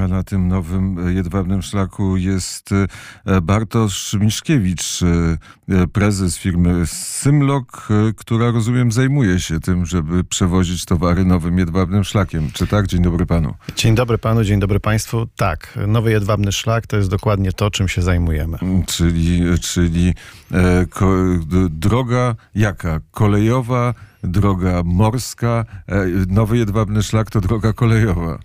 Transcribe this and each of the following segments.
A na tym nowym e, jedwabnym szlaku jest e, Bartosz Miszkiewicz, e, prezes firmy Symlok, która rozumiem zajmuje się tym, żeby przewozić towary nowym jedwabnym szlakiem. Czy tak? Dzień dobry panu. Dzień dobry panu, dzień dobry państwu. Tak, nowy jedwabny szlak to jest dokładnie to, czym się zajmujemy. Czyli, czyli e, ko, droga jaka? Kolejowa, droga morska, e, nowy jedwabny szlak to droga kolejowa.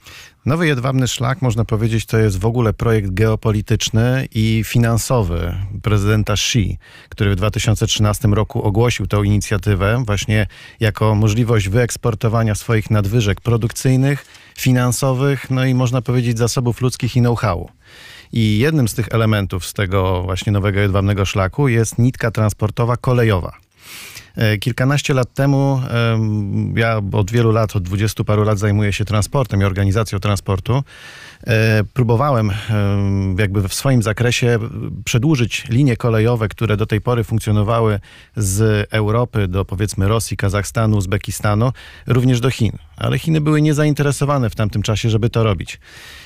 Nowy Jedwabny Szlak, można powiedzieć, to jest w ogóle projekt geopolityczny i finansowy prezydenta Xi, który w 2013 roku ogłosił tę inicjatywę właśnie jako możliwość wyeksportowania swoich nadwyżek produkcyjnych, finansowych, no i można powiedzieć zasobów ludzkich i know-how. I jednym z tych elementów z tego właśnie nowego jedwabnego szlaku jest nitka transportowa kolejowa. E, kilkanaście lat temu, ja od wielu lat, od dwudziestu paru lat zajmuję się transportem i organizacją transportu. E, próbowałem jakby w swoim zakresie przedłużyć linie kolejowe, które do tej pory funkcjonowały z Europy do powiedzmy Rosji, Kazachstanu, Uzbekistanu, również do Chin. Ale Chiny były niezainteresowane w tamtym czasie, żeby to robić.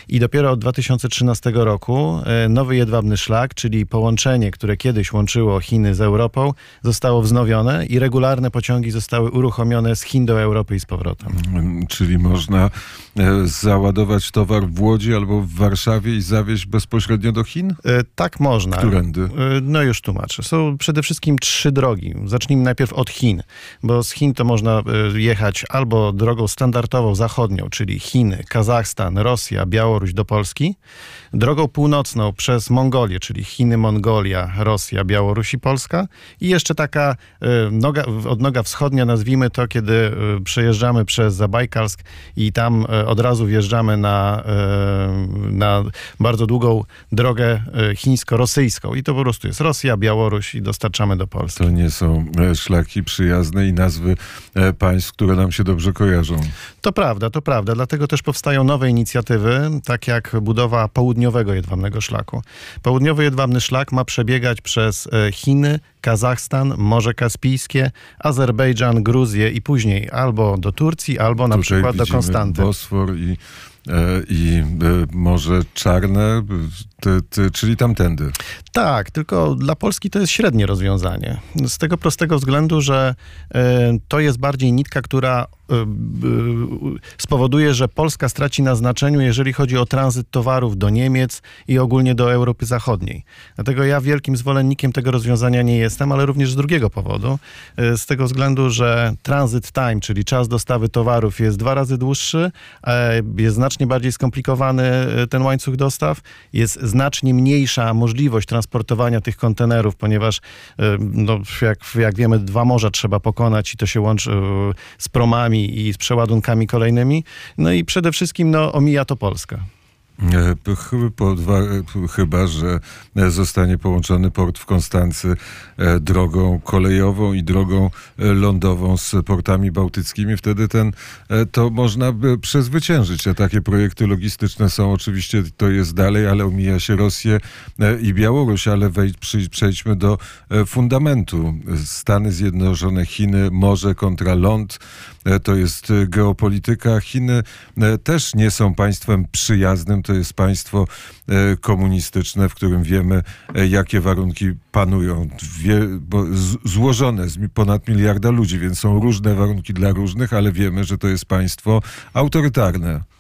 I dopiero od 2013 roku e, nowy jedwabny szlak, czyli połączenie, które kiedyś łączyło Chiny z Europą, zostało wznowione i regularne pociągi zostały uruchomione z Chin do Europy i z powrotem. Mm, czyli można e, załadować towar w Łodzi albo w Warszawie i zawieźć bezpośrednio do Chin? E, tak można. Którędy? No już tłumaczę. Są przede wszystkim trzy drogi. Zacznijmy najpierw od Chin, bo z Chin to można jechać albo drogą standardową zachodnią, czyli Chiny, Kazachstan, Rosja, Białoruś, do Polski, drogą północną przez Mongolię, czyli Chiny, Mongolia, Rosja, Białoruś i Polska i jeszcze taka e, noga, odnoga wschodnia, nazwijmy to, kiedy e, przejeżdżamy przez Zabajkalsk i tam e, od razu wjeżdżamy na, na bardzo długą drogę chińsko-rosyjską i to po prostu jest Rosja, Białoruś i dostarczamy do Polski. To nie są szlaki przyjazne i nazwy państw, które nam się dobrze kojarzą. To prawda, to prawda. Dlatego też powstają nowe inicjatywy, tak jak budowa południowego jedwabnego szlaku. Południowy jedwabny szlak ma przebiegać przez e, Chiny, Kazachstan, Morze Kaspijskie, Azerbejdżan, Gruzję i później albo do Turcji, albo na Tutaj przykład do Konstanty. Bosfor i E, i e, Morze Czarne, ty, ty, czyli tamtędy. Tak, tylko dla Polski to jest średnie rozwiązanie. Z tego prostego względu, że e, to jest bardziej nitka, która spowoduje, że Polska straci na znaczeniu, jeżeli chodzi o tranzyt towarów do Niemiec i ogólnie do Europy Zachodniej. Dlatego ja wielkim zwolennikiem tego rozwiązania nie jestem, ale również z drugiego powodu. Z tego względu, że transit time, czyli czas dostawy towarów jest dwa razy dłuższy, jest znacznie bardziej skomplikowany ten łańcuch dostaw, jest znacznie mniejsza możliwość transportowania tych kontenerów, ponieważ e, no, jak, jak wiemy, dwa morza trzeba pokonać i to się łączy e, z promami i z przeładunkami kolejnymi. No i przede wszystkim no, omija to Polska. Chyba, że zostanie połączony port w Konstancy e, drogą kolejową i drogą e, lądową z portami bałtyckimi. Wtedy ten, e, to można by przezwyciężyć. A takie projekty logistyczne są oczywiście, to jest dalej, ale omija się Rosję i Białoruś, ale wejdź, przejdźmy do fundamentu. Stany Zjednoczone, Chiny, morze kontra ląd. To jest geopolityka. Chiny też nie są państwem przyjaznym to jest państwo e, komunistyczne, w którym wiemy, e, jakie warunki panują. Wie, złożone z ponad miliarda ludzi, więc są różne warunki dla różnych, ale wiemy, że to jest państwo autorytarne.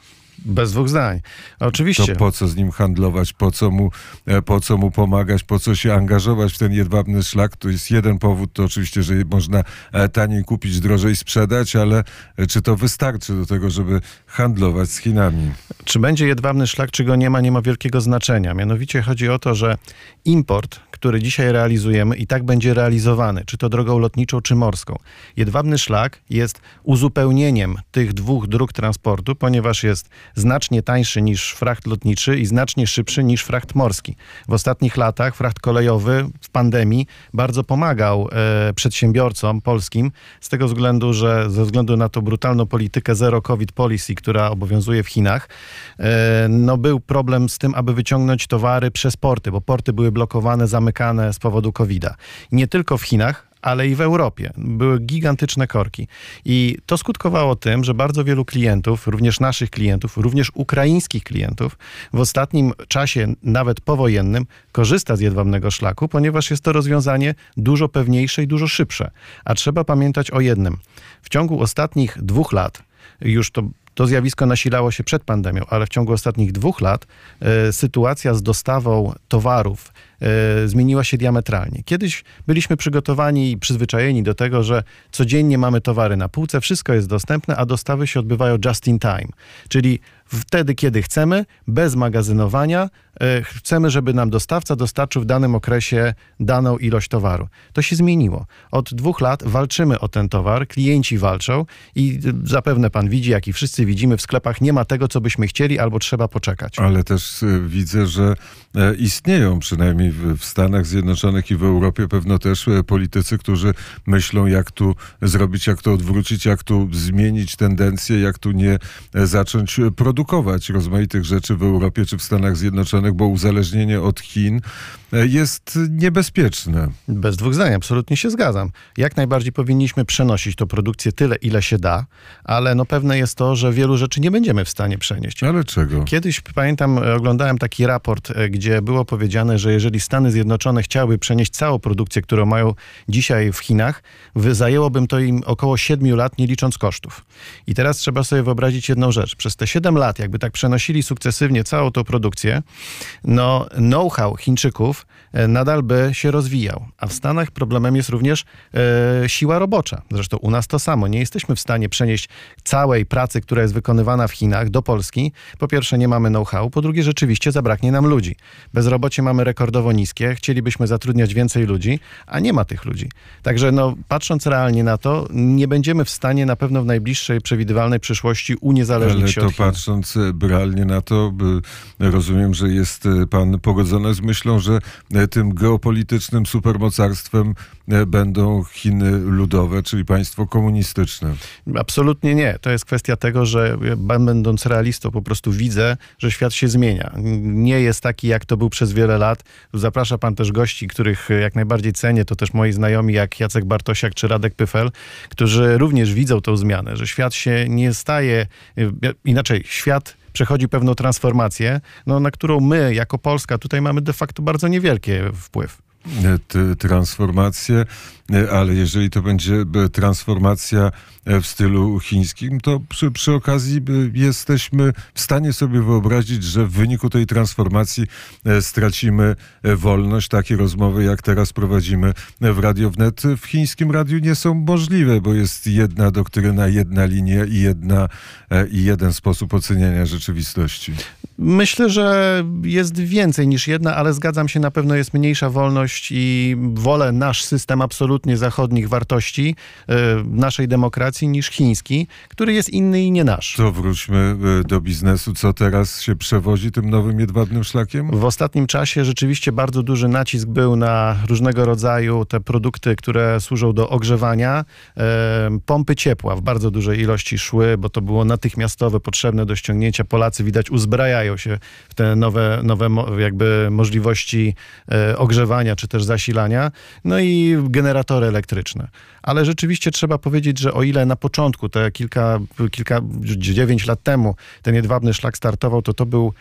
Bez dwóch zdań. Oczywiście. To po co z nim handlować, po co mu, e, po co mu pomagać, po co się angażować w ten jedwabny szlak? To jest jeden powód, to oczywiście, że można e, taniej kupić, drożej sprzedać, ale e, czy to wystarczy do tego, żeby handlować z Chinami? Czy będzie jedwabny szlak, czy go nie ma, nie ma wielkiego znaczenia. Mianowicie chodzi o to, że import, który dzisiaj realizujemy i tak będzie realizowany, czy to drogą lotniczą, czy morską. Jedwabny szlak jest uzupełnieniem tych dwóch dróg transportu, ponieważ jest znacznie tańszy niż fracht lotniczy i znacznie szybszy niż fracht morski. W ostatnich latach fracht kolejowy w pandemii bardzo pomagał e, przedsiębiorcom polskim z tego względu, że ze względu na tą brutalną politykę zero covid policy, która obowiązuje w Chinach, e, no był problem z tym, aby wyciągnąć towary przez porty, bo porty były blokowane, zamykane z powodu COVID-a. Nie tylko w Chinach, ale i w Europie. Były gigantyczne korki. I to skutkowało tym, że bardzo wielu klientów, również naszych klientów, również ukraińskich klientów, w ostatnim czasie, nawet powojennym, korzysta z jedwabnego szlaku, ponieważ jest to rozwiązanie dużo pewniejsze i dużo szybsze. A trzeba pamiętać o jednym. W ciągu ostatnich dwóch lat, już to to zjawisko nasilało się przed pandemią, ale w ciągu ostatnich dwóch lat y, sytuacja z dostawą towarów y, zmieniła się diametralnie. Kiedyś byliśmy przygotowani i przyzwyczajeni do tego, że codziennie mamy towary na półce, wszystko jest dostępne, a dostawy się odbywają just in time, czyli wtedy, kiedy chcemy, bez magazynowania. Y, chcemy, żeby nam dostawca dostarczył w danym okresie daną ilość towaru. To się zmieniło. Od dwóch lat walczymy o ten towar, klienci walczą i zapewne pan widzi, jak i wszyscy widzimy w sklepach, nie ma tego, co byśmy chcieli, albo trzeba poczekać. Ale też y, widzę, że e, istnieją przynajmniej w Stanach Zjednoczonych i w Europie pewno też e, politycy, którzy myślą, jak tu zrobić, jak to odwrócić, jak tu zmienić tendencję, jak tu nie e, zacząć produkować rozmaitych rzeczy w Europie czy w Stanach Zjednoczonych, bo uzależnienie od Chin jest niebezpieczne. Bez dwóch zdań, absolutnie się zgadzam. Jak najbardziej powinniśmy przenosić tą produkcję tyle, ile się da, ale no pewne jest to, że wielu rzeczy nie będziemy w stanie przenieść. Ale czego? Kiedyś, pamiętam, oglądałem taki raport, e, gdzie było powiedziane, że jeżeli Stany Zjednoczone chciałyby przenieść całą produkcję, którą mają dzisiaj w Chinach, zajęłoby to im około 7 lat, nie licząc kosztów. I teraz trzeba sobie wyobrazić jedną rzecz. Przez te 7 lat, jakby tak przenosili sukcesywnie całą tą produkcję, no know-how Chińczyków e, nadal by się rozwijał. A w Stanach problemem jest również e, siła robocza. Zresztą u nas to samo. Nie jesteśmy w stanie przenieść całej pracy, która jest wykonywana w Chinach do Polski. Po pierwsze nie mamy know-how, po drugie rzeczywiście zabraknie nam ludzi. Bezrobocie mamy rekordowo niskie, chcielibyśmy zatrudniać więcej ludzi, a nie ma tych ludzi. Także no, patrząc realnie na to, nie będziemy w stanie na pewno w najbliższej przewidywalnej przyszłości uniezależnić Ale się to od Chin. Patrząc realnie na to, rozumiem, że jest e, pan pogodzony z myślą, że e, tym geopolitycznym supermocarstwem e, będą Chiny ludowe, czyli państwo komunistyczne. Absolutnie nie. To jest kwestia tego, że będąc realistą, po prostu widzę, że świat się zmienia. Nie jest taki, jak to był przez wiele lat. Zaprasza pan też gości, których jak najbardziej cenię, to też moi znajomi, jak Jacek Bartosiak czy Radek Pyfel, którzy również widzą tą zmianę, że świat się nie staje, inaczej, świat przechodzi pewną transformację, no, na którą my, jako Polska, tutaj mamy de facto bardzo niewielki wpływ. E, transformację, e, ale jeżeli to będzie e, transformacja w stylu chińskim, to przy, przy okazji jesteśmy w stanie sobie wyobrazić, że w wyniku tej transformacji stracimy wolność. Takie rozmowy, jak teraz prowadzimy w Radio Wnet, w chińskim radiu nie są możliwe, bo jest jedna doktryna, jedna linia i, jedna, i jeden sposób oceniania rzeczywistości. Myślę, że jest więcej niż jedna, ale zgadzam się, na pewno jest mniejsza wolność i wolę nasz system absolutnie zachodnich wartości, y, naszej demokracji niż chiński, który jest inny i nie nasz. To wróćmy e, do biznesu. Co teraz się przewozi tym nowym jedwabnym szlakiem? W ostatnim czasie rzeczywiście bardzo duży nacisk był na różnego rodzaju te produkty, które służą do ogrzewania. E, Pompy ciepła w bardzo dużej ilości szły, bo to było natychmiastowe, potrzebne do ściągnięcia. Polacy widać uzbrajają się w te nowe, nowe jakby możliwości e, ogrzewania czy też zasilania. No i generatory elektryczne. Ale rzeczywiście trzeba powiedzieć, że o ile na początku, te kilka, kilka, dziewięć lat temu ten jedwabny szlak startował, to to był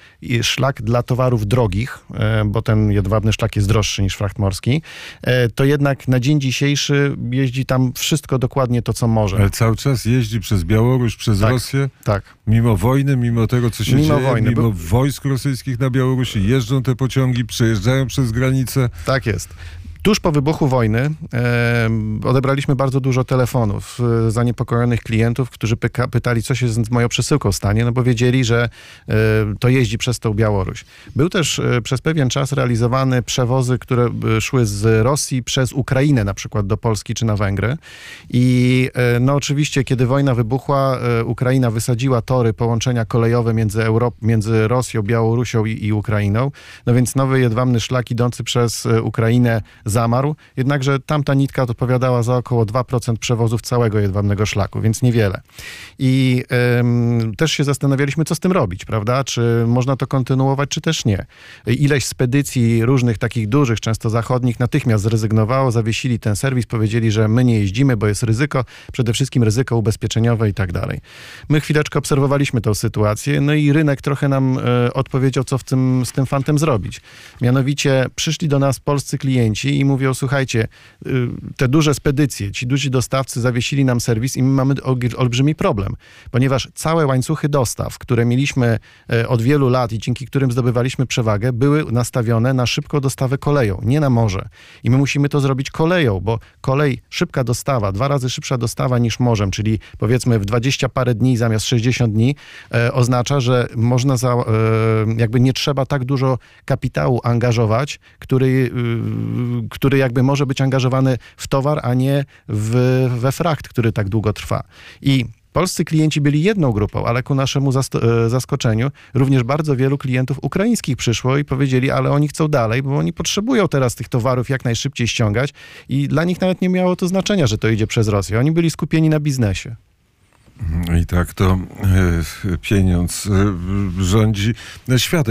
szlak dla towarów drogich, e, bo ten jedwabny szlak jest droższy niż fracht morski, e, to jednak na dzień dzisiejszy jeździ tam wszystko dokładnie to, co może. Ale cały czas jeździ przez Białoruś, przez Tak. Rosję, Tak. mimo wojny, mimo tego, co się Mimo dzieje, wojny, mimo wojsk rosyjskich na Białorusi. Jeżdżą te pociągi, przejeżdżają przez granicę. Tak jest. Tuż po wybuchu wojny e, odebraliśmy bardzo dużo telefonów e, zaniepokojonych klientów, którzy pyka, pytali, co się z, moją przesyłką stanie, no bo wiedzieli, że e, to jeździ przez tą Białoruś. Był też e, przez pewien czas realizowany przewozy, które e, szły z Rosji przez Ukrainę na przykład do Polski czy na Węgry. I e, no oczywiście, kiedy wojna wybuchła, Ukraina wysadziła tory połączenia kolejowe między, Europ- między Rosją, Białorusią i, i Ukrainą. No więc nowy jedwabny szlak idący przez Ukrainę zamarł, jednakże tamta nitka odpowiadała za około 2% przewozów całego jedwabnego szlaku, więc niewiele. I ym, też się zastanawialiśmy, co z tym robić, prawda? Czy można to kontynuować, czy też nie. Ileś spedycji różnych takich dużych, często zachodnich, natychmiast zrezygnowało, zawiesili ten serwis, powiedzieli, że my nie jeździmy, bo jest ryzyko, przede wszystkim ryzyko ubezpieczeniowe i tak dalej. My chwileczkę obserwowaliśmy tę sytuację, no i rynek trochę nam e, odpowiedział, co w tym, z tym fantem zrobić. Mianowicie przyszli do nas polscy klienci i mówią, słuchajcie, y, te duże spedycje, ci duzi dostawcy zawiesili nam serwis i my mamy ol- olbrzymi problem, ponieważ całe łańcuchy dostaw, które mieliśmy e, od wielu lat i dzięki którym zdobywaliśmy przewagę, były nastawione na szybką dostawę koleją, nie na morze. I my musimy to zrobić koleją, bo kolej, szybka dostawa, dwa razy szybsza dostawa niż morzem, czyli powiedzmy w 20 parę dni zamiast 60 dni, e, oznacza, że można za, e, jakby nie trzeba tak dużo kapitału angażować, który, y, który jakby może być angażowany w towar, a nie w, we frakt, który tak długo trwa. I Polscy klienci byli jedną grupą, ale ku naszemu e, zaskoczeniu również bardzo wielu klientów ukraińskich przyszło i powiedzieli, ale oni chcą dalej, bo oni potrzebują teraz tych towarów jak najszybciej ściągać i dla nich nawet nie miało to znaczenia, że to idzie przez Rosję. Oni byli skupieni na biznesie. I tak to e, pieniądz e, rządzi światem.